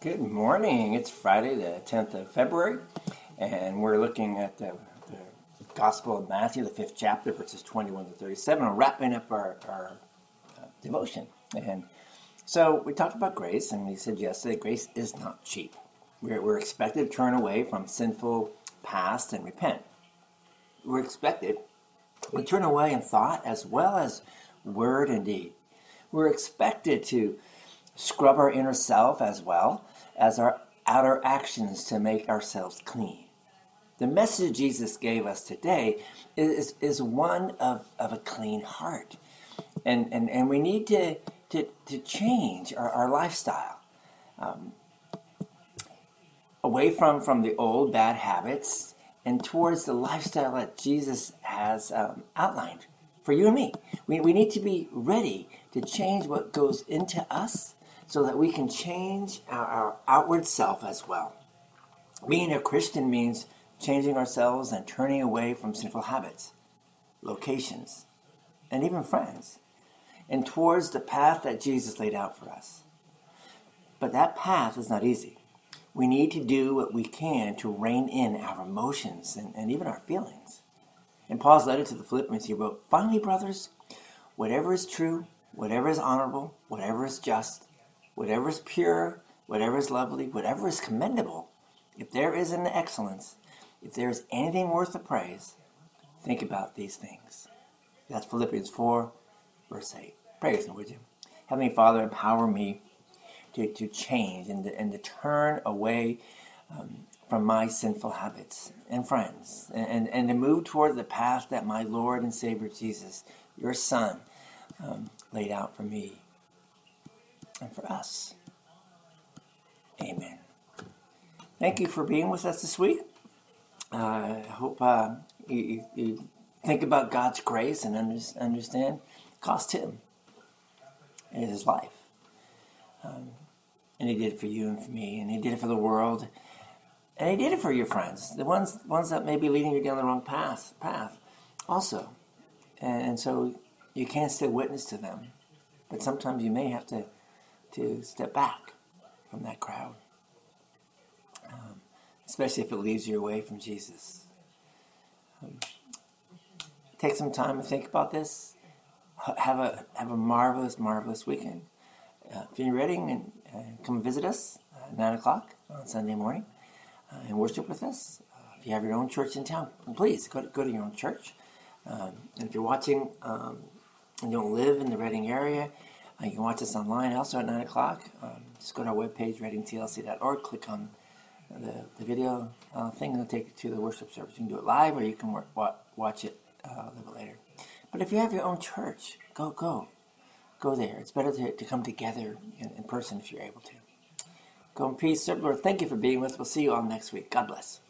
Good morning. It's Friday, the 10th of February, and we're looking at the, the Gospel of Matthew, the fifth chapter, verses 21 to 37. We're wrapping up our, our uh, devotion. And so we talked about grace, and we said yesterday grace is not cheap. We're, we're expected to turn away from sinful past and repent. We're expected to turn away in thought as well as word and deed. We're expected to scrub our inner self as well as our outer actions to make ourselves clean. The message Jesus gave us today is, is one of, of a clean heart. And, and, and we need to, to, to change our, our lifestyle um, away from, from the old bad habits and towards the lifestyle that Jesus has um, outlined for you and me. We, we need to be ready to change what goes into us so that we can change our, our outward self as well. Being a Christian means changing ourselves and turning away from sinful habits, locations, and even friends, and towards the path that Jesus laid out for us. But that path is not easy. We need to do what we can to rein in our emotions and, and even our feelings. In Paul's letter to the Philippians, he wrote, Finally, brothers, whatever is true, whatever is honorable, whatever is just, whatever is pure, whatever is lovely, whatever is commendable, if there is an excellence, if there is anything worth the praise, think about these things. That's Philippians 4, verse 8. Pray with me, would you? Heavenly Father, empower me to, to change and to, and to turn away um, from my sinful habits and friends and, and, and, to move toward the path that my Lord and Savior Jesus, your Son, um, laid out for me and for us. Amen. Thank you for being with us this week. Uh, I hope uh, you, you, think about God's grace and understand cost Him His life. Um, and He did it for you and for me, and He did it for the world, and He did it for your friends, the ones ones that may be leading you down the wrong path. Path, also, and, and so you can't still witness to them, but sometimes you may have to to step back from that crowd, um, especially if it leads you away from Jesus. Um, take some time to think about this. Have a have a marvelous, marvelous weekend. Uh, if you're in Redding, and uh, come visit us at nine o'clock on Sunday morning uh, and worship with us. Uh, if you have your own church in town, please go to, go to your own church. Um, and if you're watching um, and you don't live in the Redding area, uh, you can watch us online also at 9 o'clock. Um, just go to our webpage, reddingtlc.org, click on the, the video uh, thing, and it'll take you to the worship service. You can do it live or you can work, watch it uh, a little bit later. But if you have your own church, go, go. Go there. It's better to, to come together in, in person if you're able to. Go in peace. Serve Lord. Thank you for being with us. We'll see you all next week. God bless.